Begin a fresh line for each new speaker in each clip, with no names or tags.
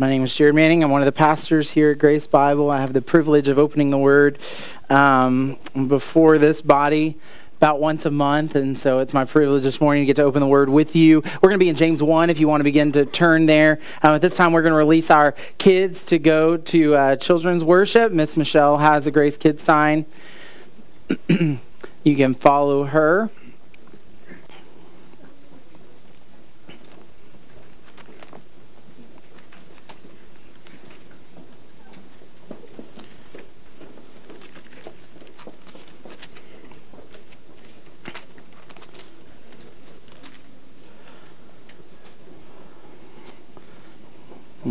My name is Jared Manning. I'm one of the pastors here at Grace Bible. I have the privilege of opening the Word um, before this body about once a month, and so it's my privilege this morning to get to open the Word with you. We're going to be in James 1 if you want to begin to turn there. Um, at this time, we're going to release our kids to go to uh, children's worship. Miss Michelle has a Grace Kids sign. you can follow her.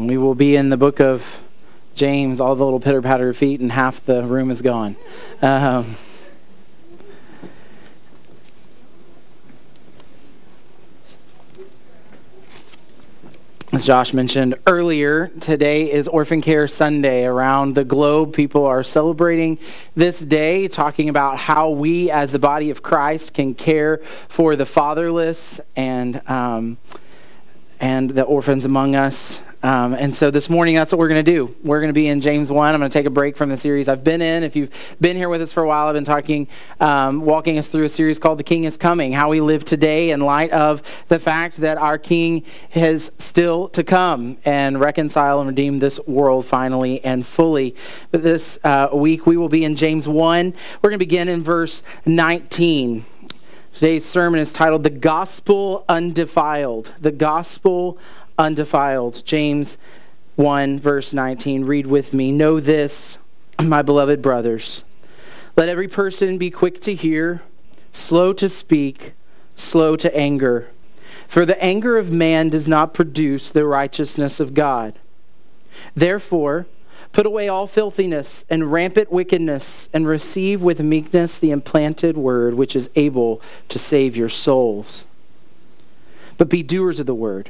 We will be in the book of James, all the little pitter patter feet, and half the room is gone. Um, as Josh mentioned earlier, today is Orphan Care Sunday. Around the globe, people are celebrating this day, talking about how we, as the body of Christ, can care for the fatherless and um, and the orphans among us. Um, and so this morning, that's what we're going to do. We're going to be in James 1. I'm going to take a break from the series I've been in. If you've been here with us for a while, I've been talking, um, walking us through a series called The King is Coming, how we live today in light of the fact that our King has still to come and reconcile and redeem this world finally and fully. But this uh, week, we will be in James 1. We're going to begin in verse 19. Today's sermon is titled The Gospel Undefiled. The Gospel Undefiled. James 1, verse 19. Read with me. Know this, my beloved brothers. Let every person be quick to hear, slow to speak, slow to anger. For the anger of man does not produce the righteousness of God. Therefore, Put away all filthiness and rampant wickedness, and receive with meekness the implanted word, which is able to save your souls. But be doers of the word,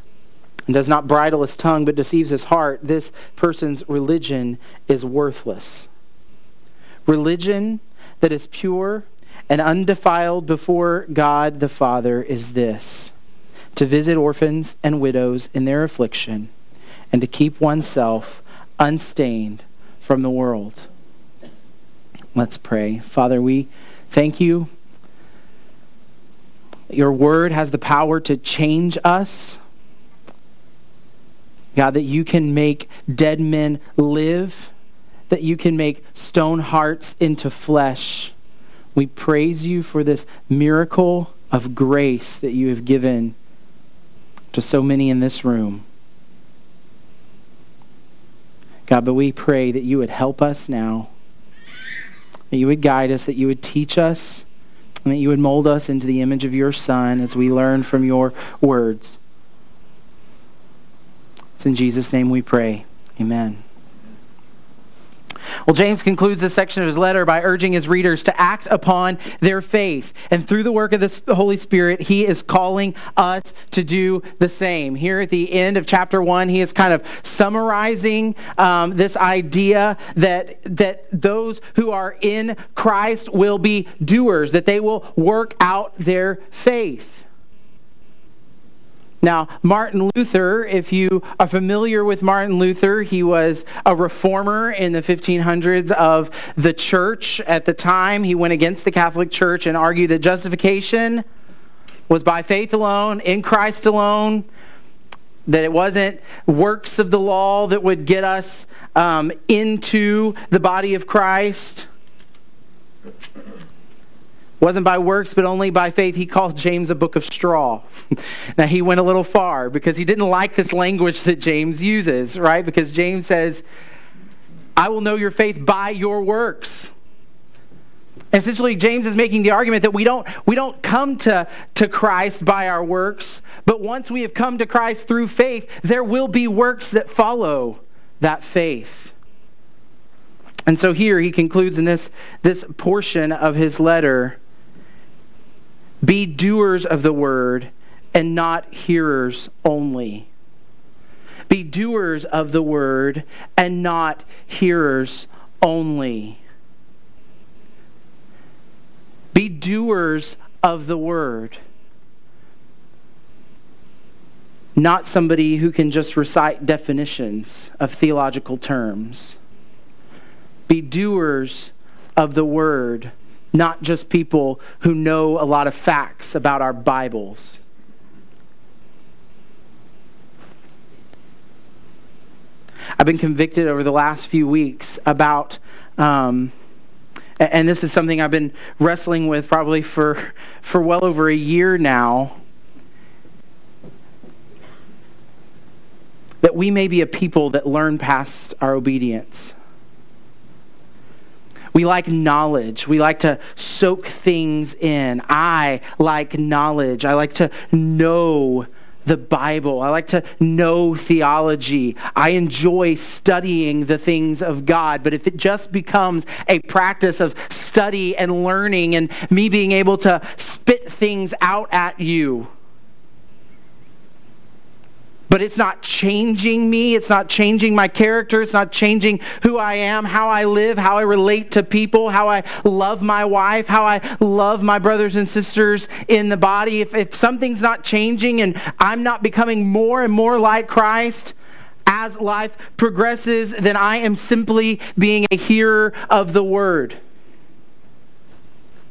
and does not bridle his tongue but deceives his heart, this person's religion is worthless. Religion that is pure and undefiled before God the Father is this to visit orphans and widows in their affliction and to keep oneself unstained from the world. Let's pray. Father, we thank you. Your word has the power to change us. God, that you can make dead men live, that you can make stone hearts into flesh. We praise you for this miracle of grace that you have given to so many in this room. God, but we pray that you would help us now that you would guide us, that you would teach us, and that you would mold us into the image of your Son as we learn from your words. It's in Jesus' name we pray. Amen. Well, James concludes this section of his letter by urging his readers to act upon their faith. And through the work of the Holy Spirit, he is calling us to do the same. Here at the end of chapter 1, he is kind of summarizing um, this idea that, that those who are in Christ will be doers, that they will work out their faith. Now, Martin Luther, if you are familiar with Martin Luther, he was a reformer in the 1500s of the church at the time. He went against the Catholic Church and argued that justification was by faith alone, in Christ alone, that it wasn't works of the law that would get us um, into the body of Christ wasn't by works, but only by faith. He called James a book of straw. now, he went a little far because he didn't like this language that James uses, right? Because James says, I will know your faith by your works. Essentially, James is making the argument that we don't, we don't come to, to Christ by our works, but once we have come to Christ through faith, there will be works that follow that faith. And so here he concludes in this, this portion of his letter be doers of the word and not hearers only. Be doers of the word and not hearers only. Be doers of the word. Not somebody who can just recite definitions of theological terms. Be doers of the word, not just people who know a lot of facts about our Bibles. I've been convicted over the last few weeks about um, and this is something I've been wrestling with probably for, for well over a year now. That we may be a people that learn past our obedience. We like knowledge. We like to soak things in. I like knowledge. I like to know the Bible. I like to know theology. I enjoy studying the things of God. But if it just becomes a practice of study and learning and me being able to spit things out at you, but it's not changing me. It's not changing my character. It's not changing who I am, how I live, how I relate to people, how I love my wife, how I love my brothers and sisters in the body. If, if something's not changing and I'm not becoming more and more like Christ, as life progresses, then I am simply being a hearer of the word.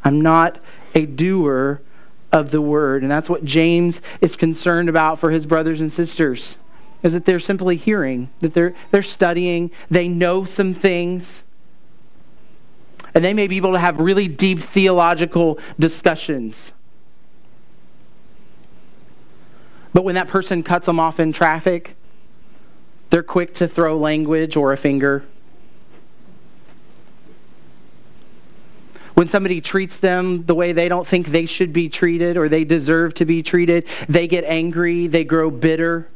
I'm not a doer of the word. And that's what James is concerned about for his brothers and sisters. Is that they're simply hearing, that they're, they're studying, they know some things, and they may be able to have really deep theological discussions. But when that person cuts them off in traffic, they're quick to throw language or a finger When somebody treats them the way they don't think they should be treated or they deserve to be treated, they get angry, they grow bitter.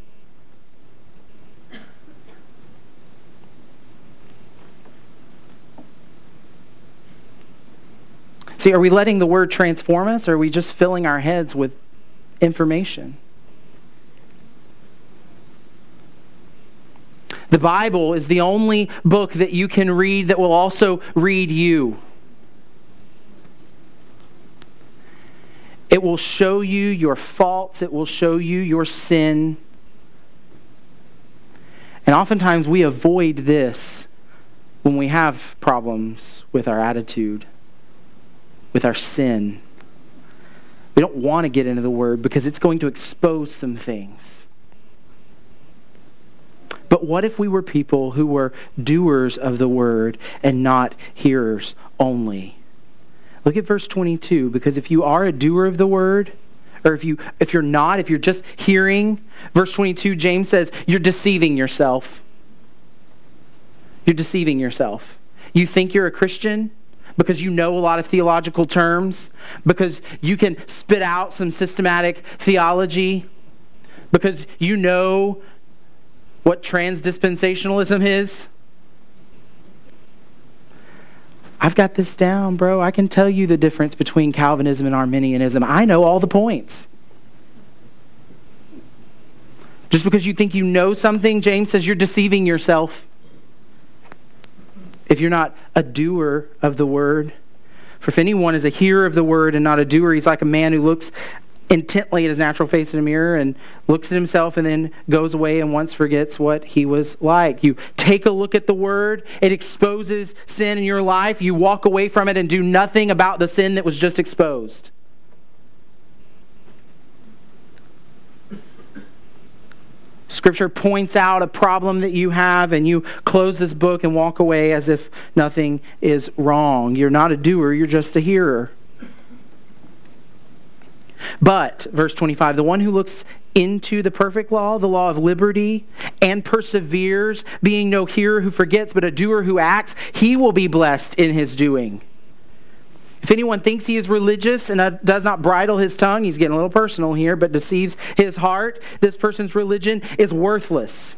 See, are we letting the word transform us or are we just filling our heads with information? The Bible is the only book that you can read that will also read you. It will show you your faults. It will show you your sin. And oftentimes we avoid this when we have problems with our attitude, with our sin. We don't want to get into the Word because it's going to expose some things. But what if we were people who were doers of the Word and not hearers only? Look at verse 22 because if you are a doer of the word, or if you if you're not, if you're just hearing, verse 22 James says you're deceiving yourself. You're deceiving yourself. You think you're a Christian because you know a lot of theological terms, because you can spit out some systematic theology, because you know what transdispensationalism is. I've got this down, bro. I can tell you the difference between Calvinism and Arminianism. I know all the points. Just because you think you know something, James says you're deceiving yourself. If you're not a doer of the word. For if anyone is a hearer of the word and not a doer, he's like a man who looks intently at his natural face in a mirror and looks at himself and then goes away and once forgets what he was like. You take a look at the word, it exposes sin in your life, you walk away from it and do nothing about the sin that was just exposed. Scripture points out a problem that you have, and you close this book and walk away as if nothing is wrong. You're not a doer, you're just a hearer. But, verse 25, the one who looks into the perfect law, the law of liberty, and perseveres, being no hearer who forgets, but a doer who acts, he will be blessed in his doing. If anyone thinks he is religious and does not bridle his tongue, he's getting a little personal here, but deceives his heart, this person's religion is worthless.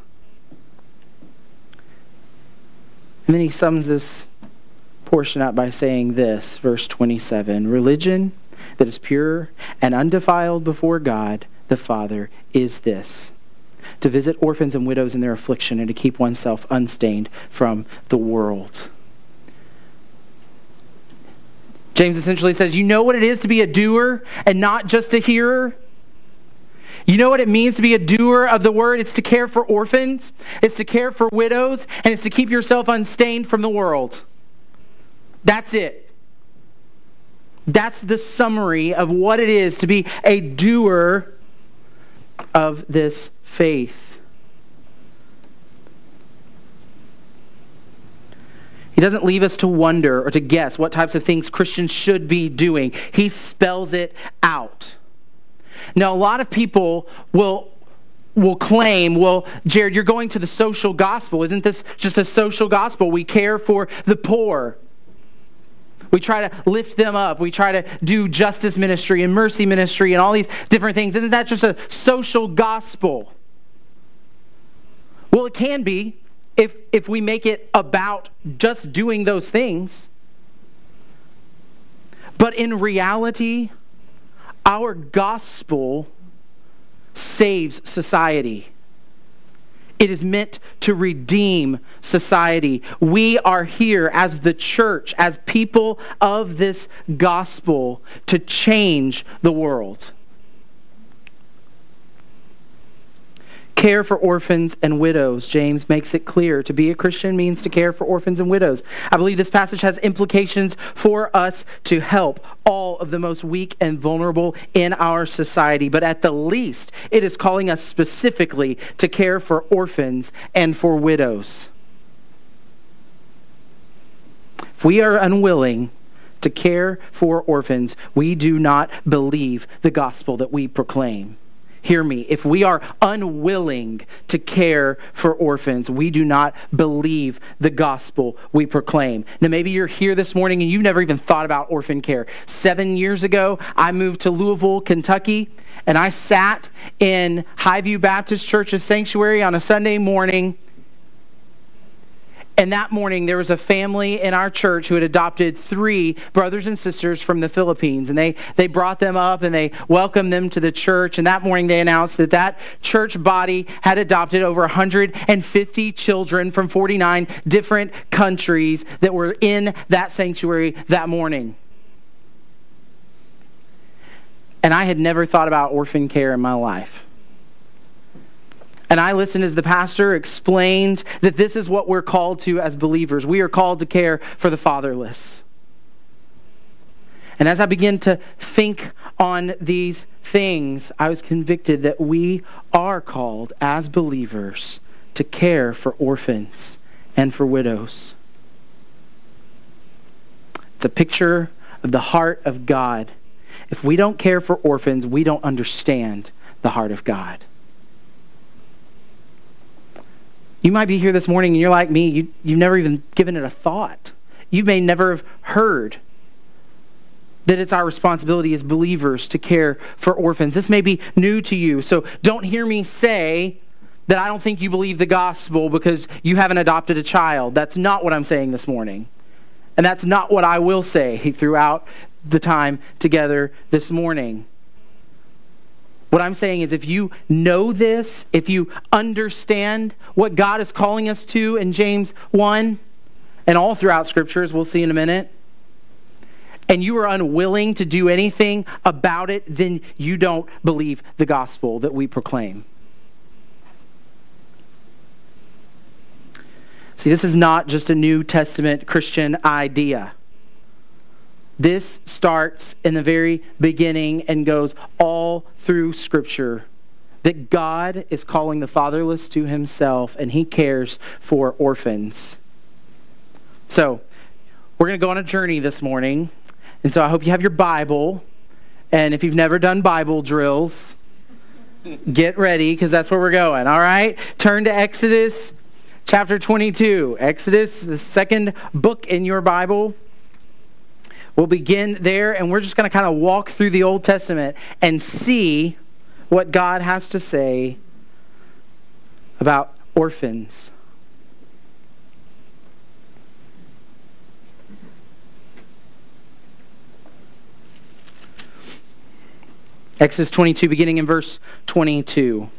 And then he sums this portion up by saying this, verse 27 Religion that is pure and undefiled before God the Father is this to visit orphans and widows in their affliction and to keep oneself unstained from the world. James essentially says, You know what it is to be a doer and not just a hearer? You know what it means to be a doer of the word? It's to care for orphans, it's to care for widows, and it's to keep yourself unstained from the world. That's it. That's the summary of what it is to be a doer of this faith. He doesn't leave us to wonder or to guess what types of things Christians should be doing. He spells it out. Now, a lot of people will will claim, well, Jared, you're going to the social gospel. Isn't this just a social gospel? We care for the poor. We try to lift them up. We try to do justice ministry and mercy ministry and all these different things. Isn't that just a social gospel? Well, it can be if, if we make it about just doing those things. But in reality, our gospel saves society. It is meant to redeem society. We are here as the church, as people of this gospel, to change the world. Care for orphans and widows. James makes it clear. To be a Christian means to care for orphans and widows. I believe this passage has implications for us to help all of the most weak and vulnerable in our society. But at the least, it is calling us specifically to care for orphans and for widows. If we are unwilling to care for orphans, we do not believe the gospel that we proclaim. Hear me. If we are unwilling to care for orphans, we do not believe the gospel we proclaim. Now, maybe you're here this morning and you've never even thought about orphan care. Seven years ago, I moved to Louisville, Kentucky, and I sat in Highview Baptist Church's sanctuary on a Sunday morning and that morning, there was a family in our church who had adopted three brothers and sisters from the Philippines. And they, they brought them up and they welcomed them to the church. And that morning, they announced that that church body had adopted over 150 children from 49 different countries that were in that sanctuary that morning. And I had never thought about orphan care in my life. And I listened as the pastor explained that this is what we're called to as believers. We are called to care for the fatherless. And as I began to think on these things, I was convicted that we are called as believers to care for orphans and for widows. It's a picture of the heart of God. If we don't care for orphans, we don't understand the heart of God. You might be here this morning and you're like me, you, you've never even given it a thought. You may never have heard that it's our responsibility as believers to care for orphans. This may be new to you, so don't hear me say that I don't think you believe the gospel because you haven't adopted a child. That's not what I'm saying this morning. And that's not what I will say throughout the time together this morning. What I'm saying is, if you know this, if you understand what God is calling us to in James 1 and all throughout scriptures, we'll see in a minute, and you are unwilling to do anything about it, then you don't believe the gospel that we proclaim. See, this is not just a New Testament Christian idea. This starts in the very beginning and goes all through Scripture. That God is calling the fatherless to himself and he cares for orphans. So, we're going to go on a journey this morning. And so I hope you have your Bible. And if you've never done Bible drills, get ready because that's where we're going. All right? Turn to Exodus chapter 22. Exodus, the second book in your Bible. We'll begin there, and we're just going to kind of walk through the Old Testament and see what God has to say about orphans. Exodus 22, beginning in verse 22.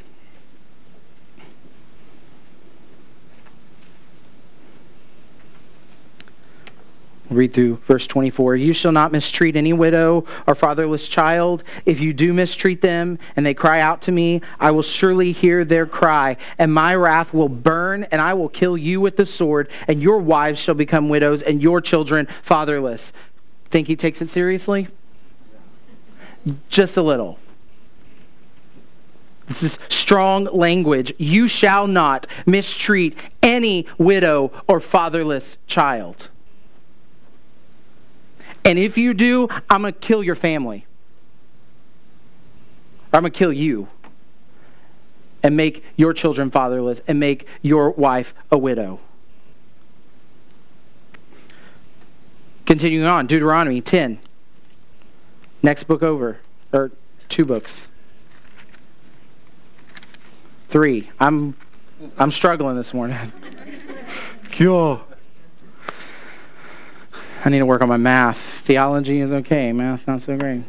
Read through verse 24. You shall not mistreat any widow or fatherless child. If you do mistreat them and they cry out to me, I will surely hear their cry, and my wrath will burn, and I will kill you with the sword, and your wives shall become widows, and your children fatherless. Think he takes it seriously? Just a little. This is strong language. You shall not mistreat any widow or fatherless child. And if you do, I'm going to kill your family. Or I'm going to kill you and make your children fatherless and make your wife a widow. Continuing on, Deuteronomy 10. Next book over, or two books. Three. I'm I'm struggling this morning. Cool. I need to work on my math. Theology is okay. Math, not so great.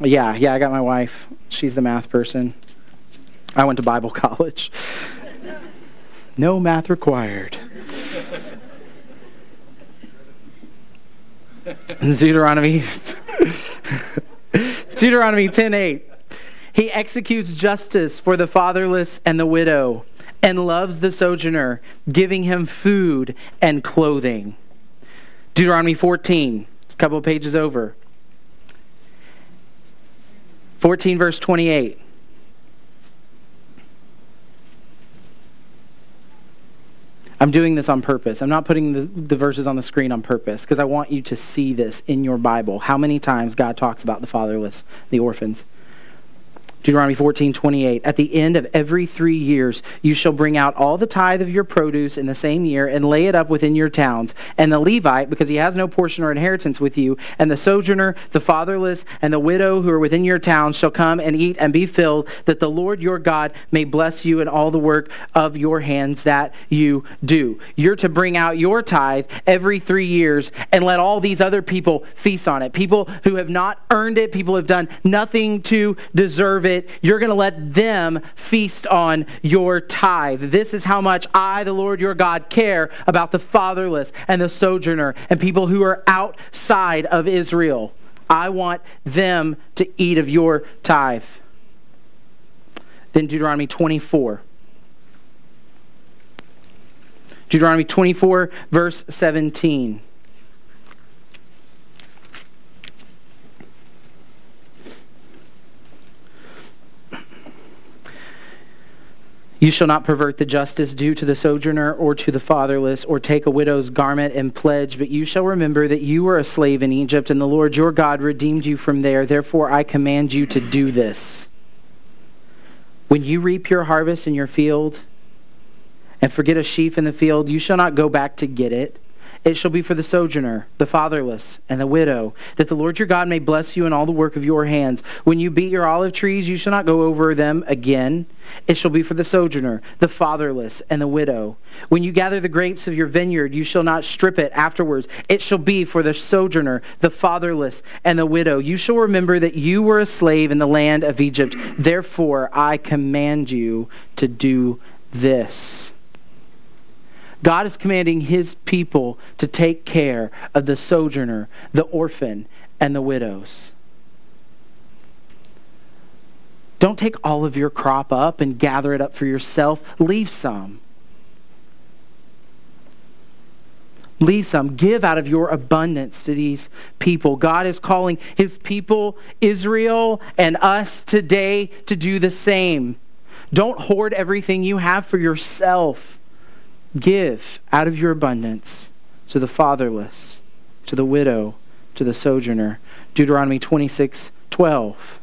Yeah, yeah, I got my wife. She's the math person. I went to Bible college. No math required. Deuteronomy Deuteronomy 10:8 He executes justice for the fatherless and the widow and loves the sojourner, giving him food and clothing. Deuteronomy 14, a couple of pages over. 14, verse 28. I'm doing this on purpose. I'm not putting the, the verses on the screen on purpose because I want you to see this in your Bible. How many times God talks about the fatherless, the orphans. Deuteronomy 14, 28. At the end of every three years, you shall bring out all the tithe of your produce in the same year and lay it up within your towns. And the Levite, because he has no portion or inheritance with you, and the sojourner, the fatherless, and the widow who are within your towns shall come and eat and be filled, that the Lord your God may bless you in all the work of your hands that you do. You're to bring out your tithe every three years and let all these other people feast on it. People who have not earned it, people who have done nothing to deserve it it, you're going to let them feast on your tithe. This is how much I, the Lord your God, care about the fatherless and the sojourner and people who are outside of Israel. I want them to eat of your tithe. Then Deuteronomy 24. Deuteronomy 24, verse 17. You shall not pervert the justice due to the sojourner or to the fatherless, or take a widow's garment and pledge, but you shall remember that you were a slave in Egypt, and the Lord your God redeemed you from there. Therefore I command you to do this. When you reap your harvest in your field, and forget a sheaf in the field, you shall not go back to get it. It shall be for the sojourner, the fatherless, and the widow, that the Lord your God may bless you in all the work of your hands. When you beat your olive trees, you shall not go over them again. It shall be for the sojourner, the fatherless, and the widow. When you gather the grapes of your vineyard, you shall not strip it afterwards. It shall be for the sojourner, the fatherless, and the widow. You shall remember that you were a slave in the land of Egypt. Therefore, I command you to do this. God is commanding his people to take care of the sojourner, the orphan, and the widows. Don't take all of your crop up and gather it up for yourself. Leave some. Leave some. Give out of your abundance to these people. God is calling his people, Israel, and us today to do the same. Don't hoard everything you have for yourself. Give out of your abundance to the fatherless, to the widow, to the sojourner. Deuteronomy 26, 12.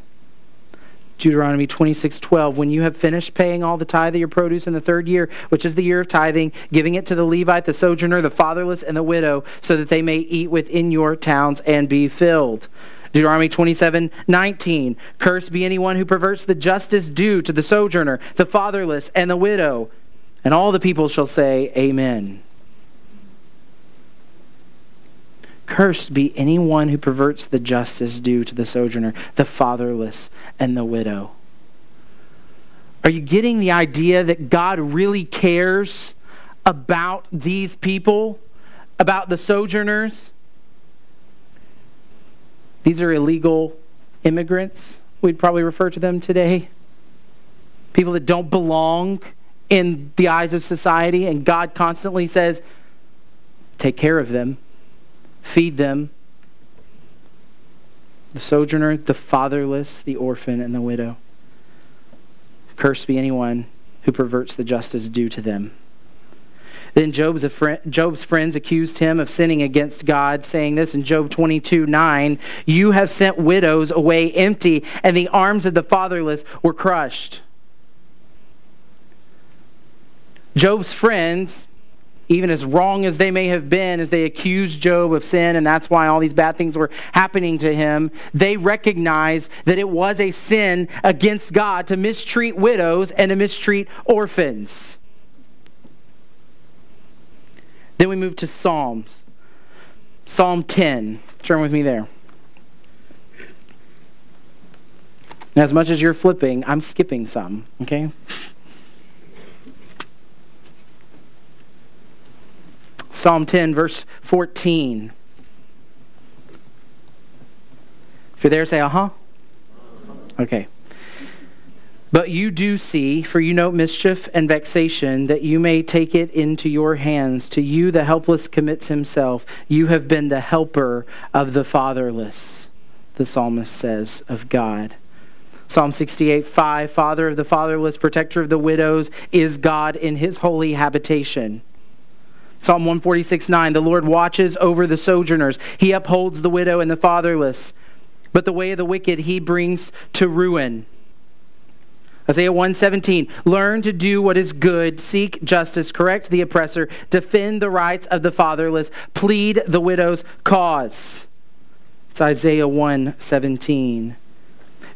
Deuteronomy 26:12 When you have finished paying all the tithe of your produce in the third year, which is the year of tithing, giving it to the Levite, the sojourner, the fatherless, and the widow, so that they may eat within your towns and be filled. Deuteronomy 27, 19. Cursed be anyone who perverts the justice due to the sojourner, the fatherless, and the widow. And all the people shall say, Amen. Cursed be anyone who perverts the justice due to the sojourner, the fatherless, and the widow. Are you getting the idea that God really cares about these people, about the sojourners? These are illegal immigrants, we'd probably refer to them today. People that don't belong in the eyes of society, and God constantly says, take care of them, feed them. The sojourner, the fatherless, the orphan, and the widow. Cursed be anyone who perverts the justice due to them. Then Job's, Job's friends accused him of sinning against God, saying this in Job 22 9 You have sent widows away empty, and the arms of the fatherless were crushed. Job's friends, even as wrong as they may have been, as they accused Job of sin, and that's why all these bad things were happening to him, they recognized that it was a sin against God to mistreat widows and to mistreat orphans. Then we move to Psalms. Psalm 10. Turn with me there. Now, as much as you're flipping, I'm skipping some, okay? Psalm 10, verse 14. If you're there, say, uh huh. Okay. But you do see, for you note mischief and vexation, that you may take it into your hands. To you the helpless commits himself. You have been the helper of the fatherless, the psalmist says of God. Psalm 68, 5, Father of the fatherless, protector of the widows, is God in his holy habitation. Psalm 146, 9, the Lord watches over the sojourners. He upholds the widow and the fatherless. But the way of the wicked he brings to ruin. Isaiah 117, learn to do what is good, seek justice, correct the oppressor, defend the rights of the fatherless, plead the widow's cause. It's Isaiah 117.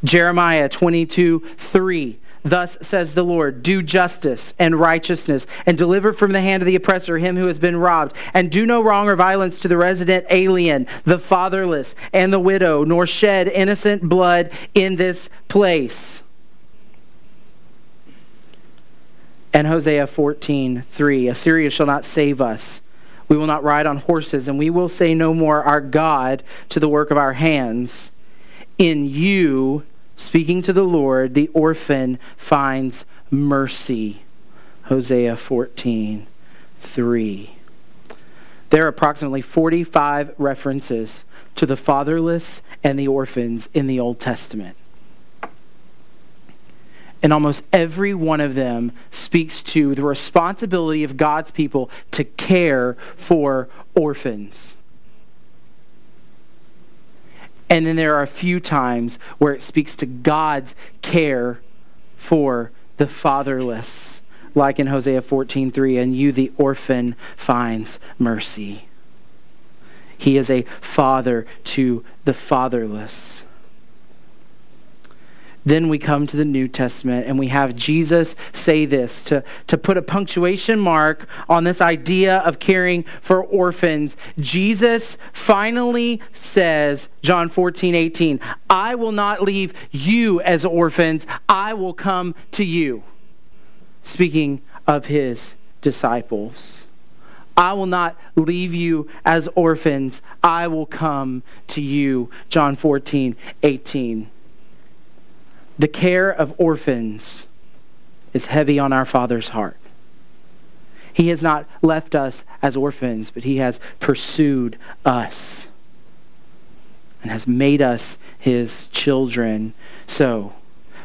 Jeremiah 22, 3. Thus says the Lord, do justice and righteousness, and deliver from the hand of the oppressor him who has been robbed, and do no wrong or violence to the resident alien, the fatherless, and the widow, nor shed innocent blood in this place. And Hosea 14, 3, Assyria shall not save us. We will not ride on horses, and we will say no more, our God, to the work of our hands. In you speaking to the Lord, the orphan finds mercy. Hosea 14, 3. There are approximately 45 references to the fatherless and the orphans in the Old Testament. And almost every one of them speaks to the responsibility of God's people to care for orphans. And then there are a few times where it speaks to God's care for the fatherless, like in Hosea 14:3, and you the orphan finds mercy. He is a father to the fatherless. Then we come to the New Testament and we have Jesus say this to, to put a punctuation mark on this idea of caring for orphans. Jesus finally says, John 14, 18, I will not leave you as orphans, I will come to you. Speaking of his disciples. I will not leave you as orphans. I will come to you. John 14, 18 the care of orphans is heavy on our Father's heart. He has not left us as orphans, but he has pursued us and has made us his children. So,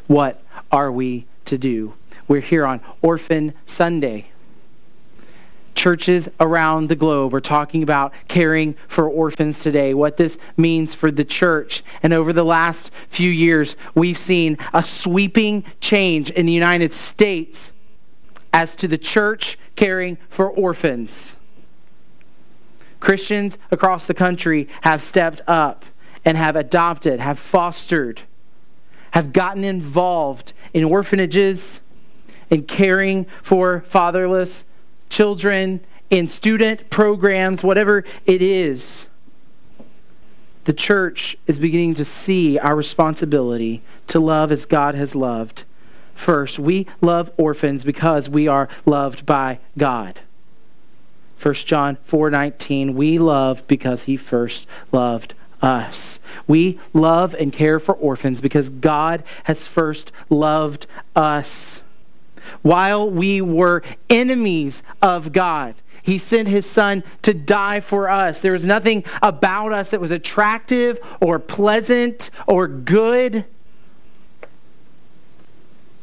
what are we to do? We're here on Orphan Sunday churches around the globe are talking about caring for orphans today, what this means for the church. And over the last few years, we've seen a sweeping change in the United States as to the church caring for orphans. Christians across the country have stepped up and have adopted, have fostered, have gotten involved in orphanages, in caring for fatherless children, in student programs, whatever it is. the church is beginning to see our responsibility to love as God has loved. First, we love orphans because we are loved by God. 1 John 4:19, we love because he first loved us. We love and care for orphans because God has first loved us. While we were enemies of God, he sent his son to die for us. There was nothing about us that was attractive or pleasant or good.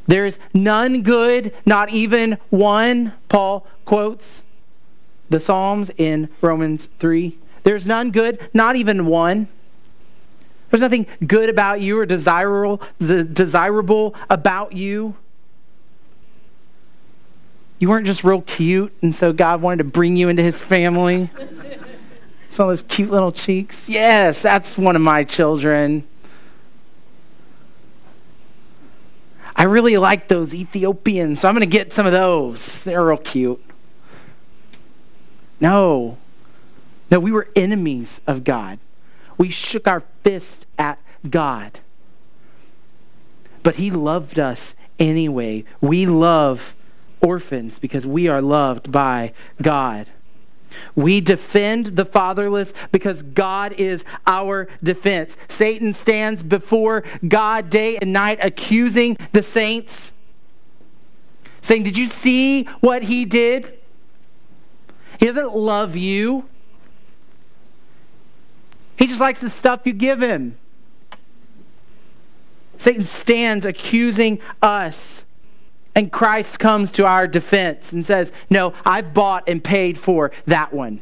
There is none good, not even one, Paul quotes the Psalms in Romans 3. There's none good, not even one. There's nothing good about you or desirable, desirable about you. You weren't just real cute, and so God wanted to bring you into his family. Some of those cute little cheeks. Yes, that's one of my children. I really like those Ethiopians, so I'm going to get some of those. They're real cute. No. No, we were enemies of God. We shook our fist at God. But he loved us anyway. We love orphans because we are loved by God. We defend the fatherless because God is our defense. Satan stands before God day and night accusing the saints, saying, Did you see what he did? He doesn't love you. He just likes the stuff you give him. Satan stands accusing us and Christ comes to our defense and says, No, I bought and paid for that one.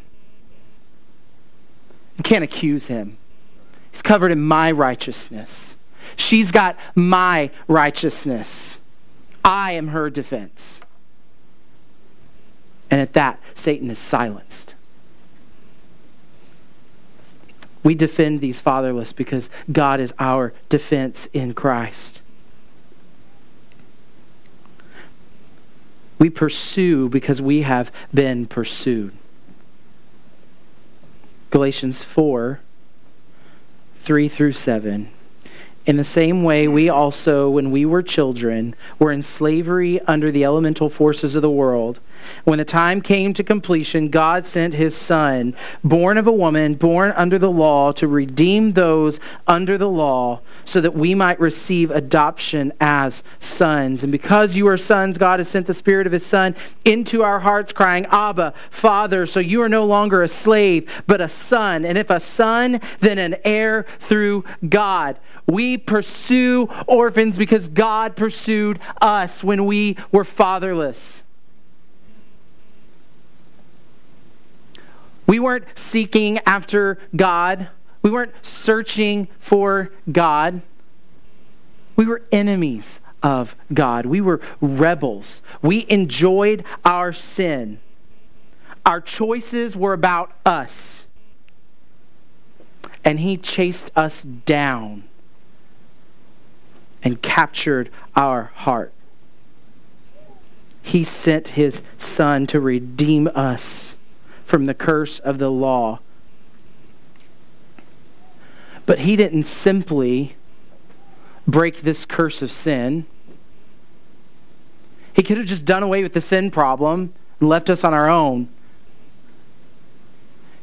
You can't accuse him. He's covered in my righteousness. She's got my righteousness. I am her defense. And at that, Satan is silenced. We defend these fatherless because God is our defense in Christ. We pursue because we have been pursued. Galatians 4 3 through 7. In the same way, we also, when we were children, were in slavery under the elemental forces of the world. When the time came to completion, God sent his Son, born of a woman, born under the law, to redeem those under the law, so that we might receive adoption as sons. And because you are sons, God has sent the Spirit of his Son into our hearts, crying, Abba, Father. So you are no longer a slave, but a son. And if a son, then an heir through God. We pursue orphans because God pursued us when we were fatherless. We weren't seeking after God. We weren't searching for God. We were enemies of God. We were rebels. We enjoyed our sin. Our choices were about us. And he chased us down and captured our heart. He sent his son to redeem us from the curse of the law. But he didn't simply break this curse of sin. He could have just done away with the sin problem and left us on our own.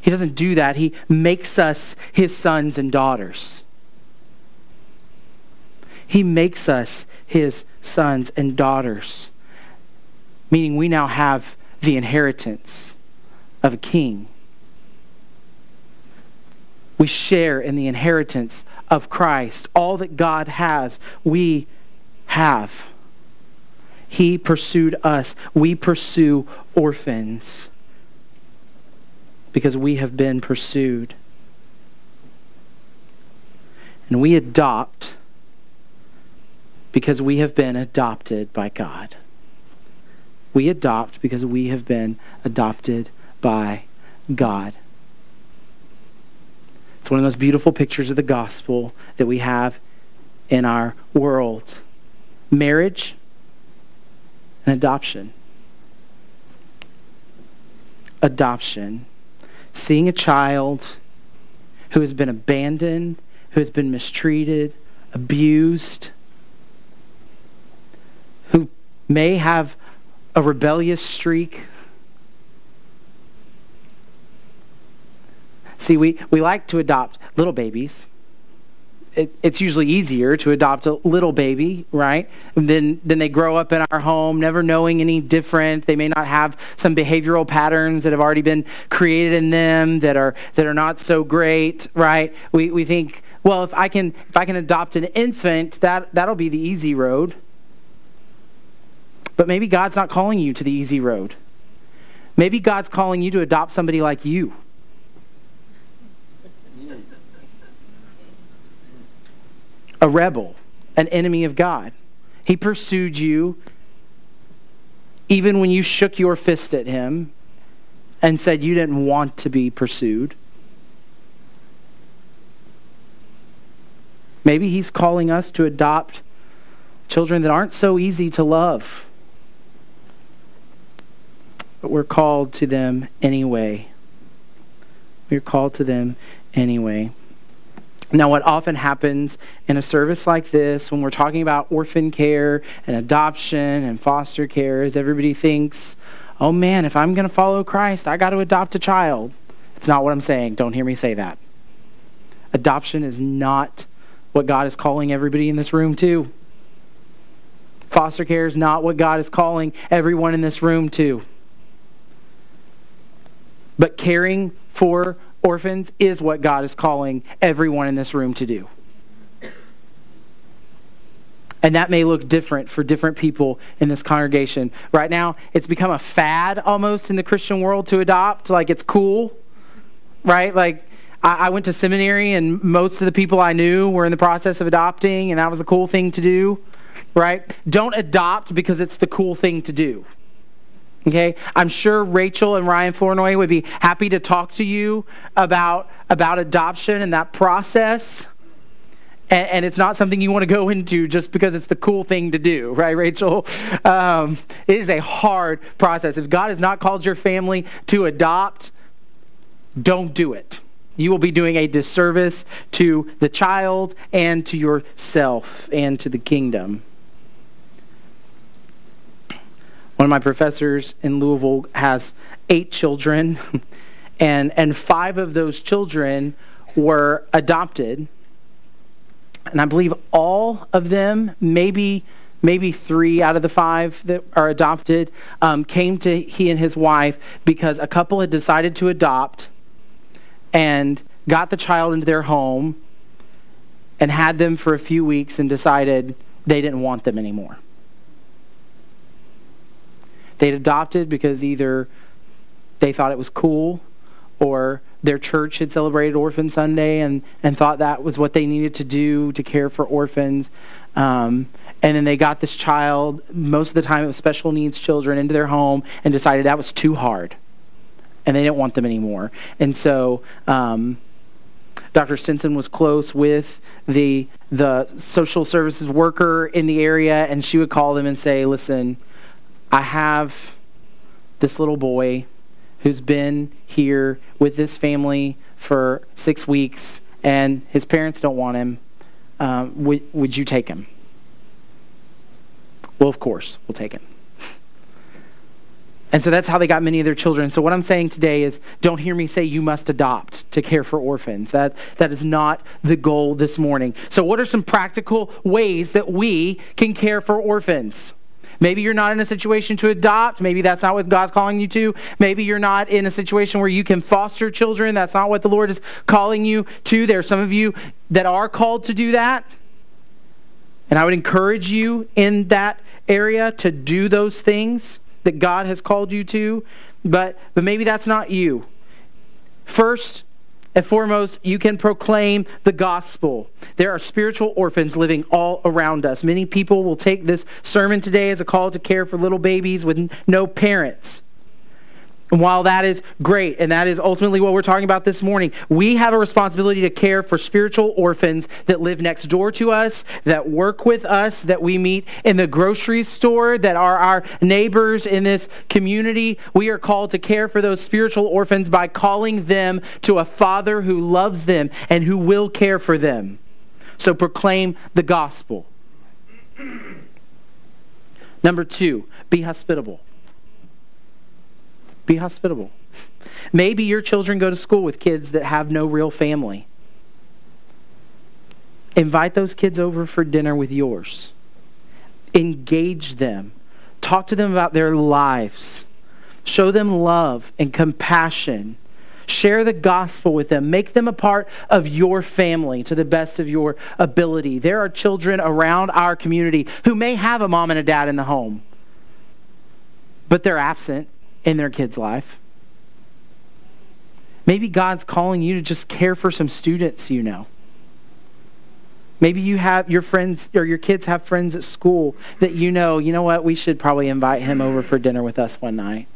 He doesn't do that. He makes us his sons and daughters. He makes us his sons and daughters, meaning we now have the inheritance of a king. We share in the inheritance of Christ. All that God has, we have. He pursued us. We pursue orphans because we have been pursued. And we adopt because we have been adopted by God. We adopt because we have been adopted by God. It's one of those beautiful pictures of the gospel that we have in our world. Marriage and adoption. Adoption. Seeing a child who has been abandoned, who has been mistreated, abused, who may have a rebellious streak. See, we, we like to adopt little babies it, it's usually easier to adopt a little baby, right? Then then they grow up in our home, never knowing any different. They may not have some behavioral patterns that have already been created in them that are that are not so great, right? We we think, well, if I can if I can adopt an infant, that that'll be the easy road. But maybe God's not calling you to the easy road. Maybe God's calling you to adopt somebody like you. A rebel, an enemy of God. He pursued you even when you shook your fist at him and said you didn't want to be pursued. Maybe he's calling us to adopt children that aren't so easy to love. But we're called to them anyway. We're called to them anyway. Now, what often happens in a service like this, when we're talking about orphan care and adoption and foster care, is everybody thinks, oh man, if I'm going to follow Christ, I got to adopt a child. It's not what I'm saying. Don't hear me say that. Adoption is not what God is calling everybody in this room to. Foster care is not what God is calling everyone in this room to. But caring for orphans is what God is calling everyone in this room to do. And that may look different for different people in this congregation. Right now, it's become a fad almost in the Christian world to adopt. Like it's cool, right? Like I, went to seminary and most of the people I knew were in the process of adopting, and that was a cool thing to do, right? Don't adopt because it's the cool thing to do. Okay, I'm sure Rachel and Ryan Flournoy would be happy to talk to you about about adoption and that process. And, and, it's not something you want to go into just because it's the cool thing to do, right, Rachel? Um, it is a hard process. If God has not called your family to adopt, don't do it. You will be doing a disservice to the child and to yourself and to the kingdom. One of my professors in Louisville has eight children, and, and five of those children were adopted. And I believe all of them, maybe maybe three out of the five that are adopted, um, came to he and his wife because a couple had decided to adopt and got the child into their home and had them for a few weeks and decided they didn't want them anymore. They'd adopted because either they thought it was cool or their church had celebrated Orphan Sunday and, and thought that was what they needed to do to care for orphans. Um, and then they got this child, most of the time it was special needs children, into their home and decided that was too hard. And they didn't want them anymore. And so um, Dr. Stinson was close with the, the social services worker in the area, and she would call them and say, listen, I have this little boy who's been here with this family for six weeks, and his parents don't want him. Um, would, would you take him? Well, of course, we'll take him. And so that's how they got many of their children. So what I'm saying today is don't hear me say you must adopt to care for orphans. That, that is not the goal this morning. So what are some practical ways that we can care for orphans? Maybe you're not in a situation to adopt. Maybe that's not what God's calling you to. Maybe you're not in a situation where you can foster children. That's not what the Lord is calling you to. There are some of you that are called to do that. And I would encourage you in that area to do those things that God has called you to. But, but maybe that's not you. First, and foremost, you can proclaim the gospel. There are spiritual orphans living all around us. Many people will take this sermon today as a call to care for little babies with no parents. And while that is great, and that is ultimately what we're talking about this morning, we have a responsibility to care for spiritual orphans that live next door to us, that work with us, that we meet in the grocery store, that are our neighbors in this community. We are called to care for those spiritual orphans by calling them to a Father who loves them and who will care for them. So proclaim the gospel. Number two, be hospitable. Be hospitable. Maybe your children go to school with kids that have no real family. Invite those kids over for dinner with yours. Engage them. Talk to them about their lives. Show them love and compassion. Share the gospel with them. Make them a part of your family to the best of your ability. There are children around our community who may have a mom and a dad in the home, but they're absent in their kid's life. Maybe God's calling you to just care for some students you know. Maybe you have your friends or your kids have friends at school that you know, you know what, we should probably invite him over for dinner with us one night.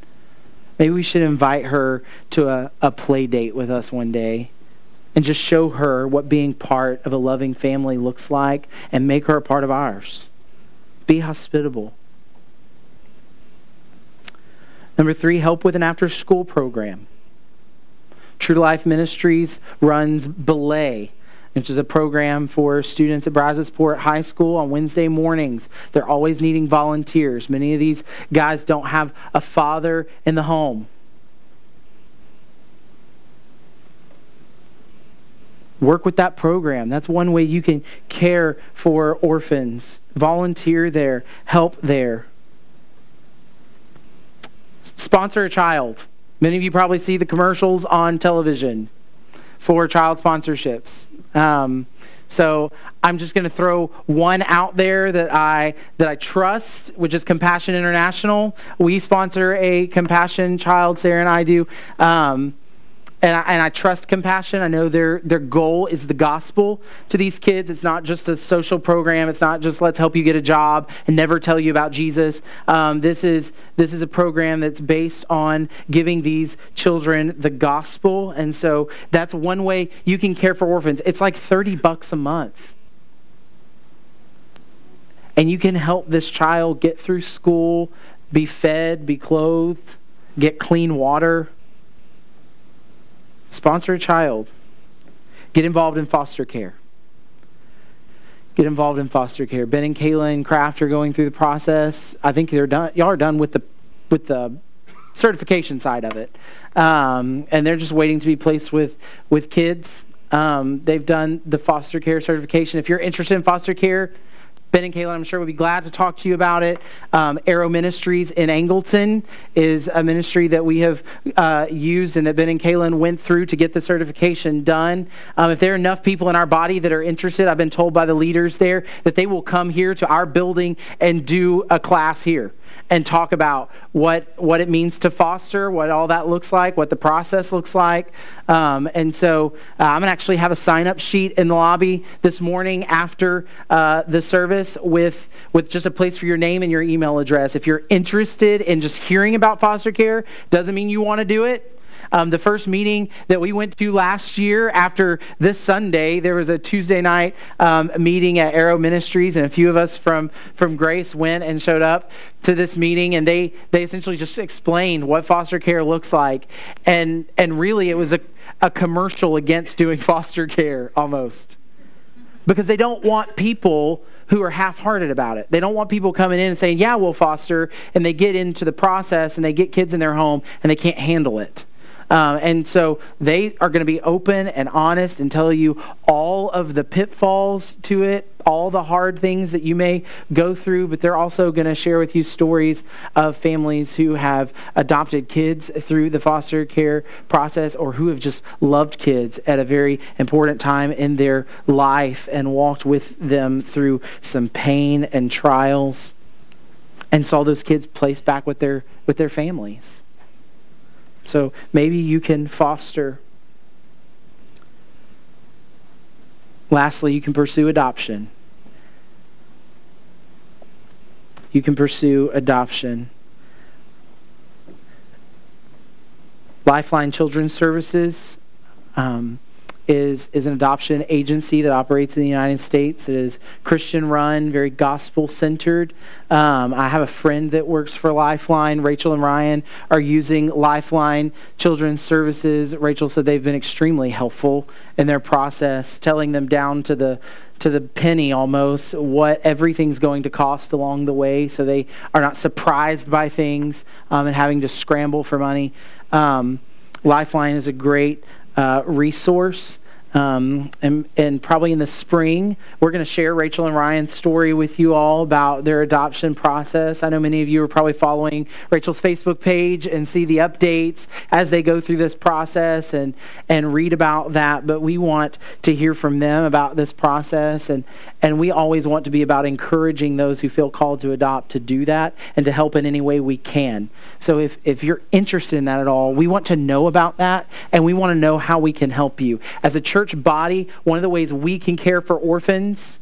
Maybe we should invite her to a, a play date with us one day and just show her what being part of a loving family looks like and make her a part of ours. Be hospitable. Number three, help with an after school program. True Life Ministries runs Belay, which is a program for students at Brazosport High School on Wednesday mornings. They're always needing volunteers. Many of these guys don't have a father in the home. Work with that program. That's one way you can care for orphans. Volunteer there. Help there. Sponsor a child. Many of you probably see the commercials on television for child sponsorships. Um, so I'm just going to throw one out there that I that I trust, which is Compassion International. We sponsor a Compassion child. Sarah and I do. Um, and I, and I trust compassion. I know their their goal is the gospel to these kids. It's not just a social program. It's not just let's help you get a job and never tell you about Jesus. Um, this is this is a program that's based on giving these children the gospel, and so that's one way you can care for orphans. It's like thirty bucks a month, and you can help this child get through school, be fed, be clothed, get clean water Sponsor a child. Get involved in foster care. Get involved in foster care. Ben and Kayla and Kraft are going through the process. I think they're done. Y'all are done with the with the certification side of it, um, and they're just waiting to be placed with with kids. Um, they've done the foster care certification. If you're interested in foster care, Ben and Kayla, I'm sure, would be glad to talk to you about it. Um, Arrow Ministries in Angleton is a ministry that we have uh, used and that Ben and Kayla went through to get the certification done. Um, if there are enough people in our body that are interested, I've been told by the leaders there that they will come here to our building and do a class here and talk about what what it means to foster, what all that looks like, what the process looks like. Um, and so uh, I'm going to actually have a sign-up sheet in the lobby this morning after uh, the service with, with just a place for your name and your email address. If you're interested in just hearing about foster care, doesn't mean you want to do it. Um, the first meeting that we went to last year after this Sunday, there was a Tuesday night um, meeting at Arrow Ministries, and a few of us from, from Grace went and showed up to this meeting, and they, they essentially just explained what foster care looks like. And, and really, it was a, a commercial against doing foster care almost. Because they don't want people who are half-hearted about it. They don't want people coming in and saying, yeah, we'll foster, and they get into the process and they get kids in their home and they can't handle it. Um, and so they are going to be open and honest and tell you all of the pitfalls to it, all the hard things that you may go through, but they're also going to share with you stories of families who have adopted kids through the foster care process or who have just loved kids at a very important time in their life and walked with them through some pain and trials and saw those kids placed back with their with their families. So maybe you can foster. Lastly, you can pursue adoption. You can pursue adoption. Lifeline Children's Services um, is, is an adoption agency that operates in the United States. It is Christian run, very gospel centered. Um, I have a friend that works for Lifeline. Rachel and Ryan are using Lifeline Children's Services. Rachel said they've been extremely helpful in their process, telling them down to the to the penny almost what everything's going to cost along the way so they are not surprised by things um, and having to scramble for money. Um, Lifeline is a great uh, resource. Um, and, and probably in the spring, we're going to share Rachel and Ryan's story with you all about their adoption process. I know many of you are probably following Rachel's Facebook page and see the updates as they go through this process and, and read about that. But we want to hear from them about this process. And, and we always want to be about encouraging those who feel called to adopt to do that and to help in any way we can. So if, if you're interested in that at all, we want to know about that and we want to know how we can help you. As a church body, one of the ways we can care for orphans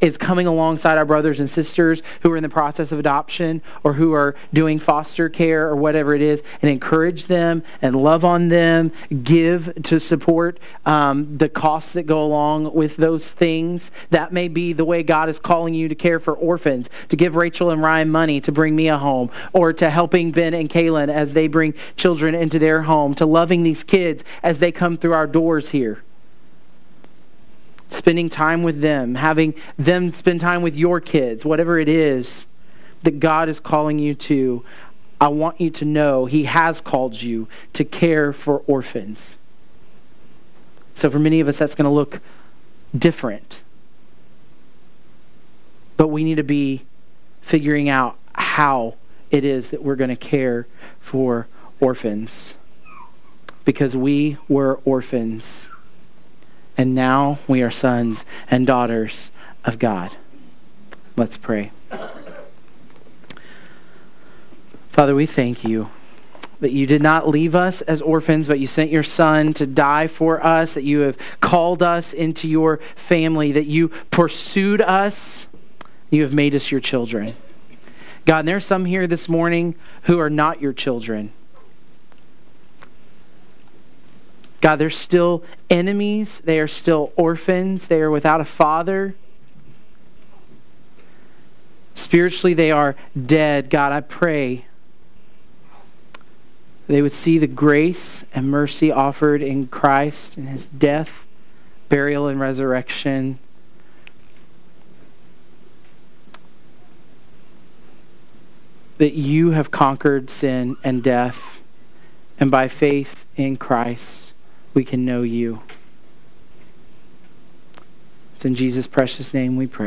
is coming alongside our brothers and sisters who are in the process of adoption or who are doing foster care or whatever it is and encourage them and love on them, give to support um, the costs that go along with those things. That may be the way God is calling you to care for orphans, to give Rachel and Ryan money to bring me a home, or to helping Ben and Kaylin as they bring children into their home, to loving these kids as they come through our doors here spending time with them, having them spend time with your kids, whatever it is that God is calling you to, I want you to know He has called you to care for orphans. So for many of us, that's going to look different. But we need to be figuring out how it is that we're going to care for orphans. Because we were orphans and now we are sons and daughters of God. Let's pray. Father, we thank you that you did not leave us as orphans, but you sent your son to die for us, that you have called us into your family, that you pursued us, you have made us your children. God, and there's some here this morning who are not your children. God, they're still enemies. They are still orphans. They are without a father. Spiritually, they are dead. God, I pray they would see the grace and mercy offered in Christ in his death, burial, and resurrection. That you have conquered sin and death, and by faith in Christ, we can know you. It's in Jesus' precious name we pray.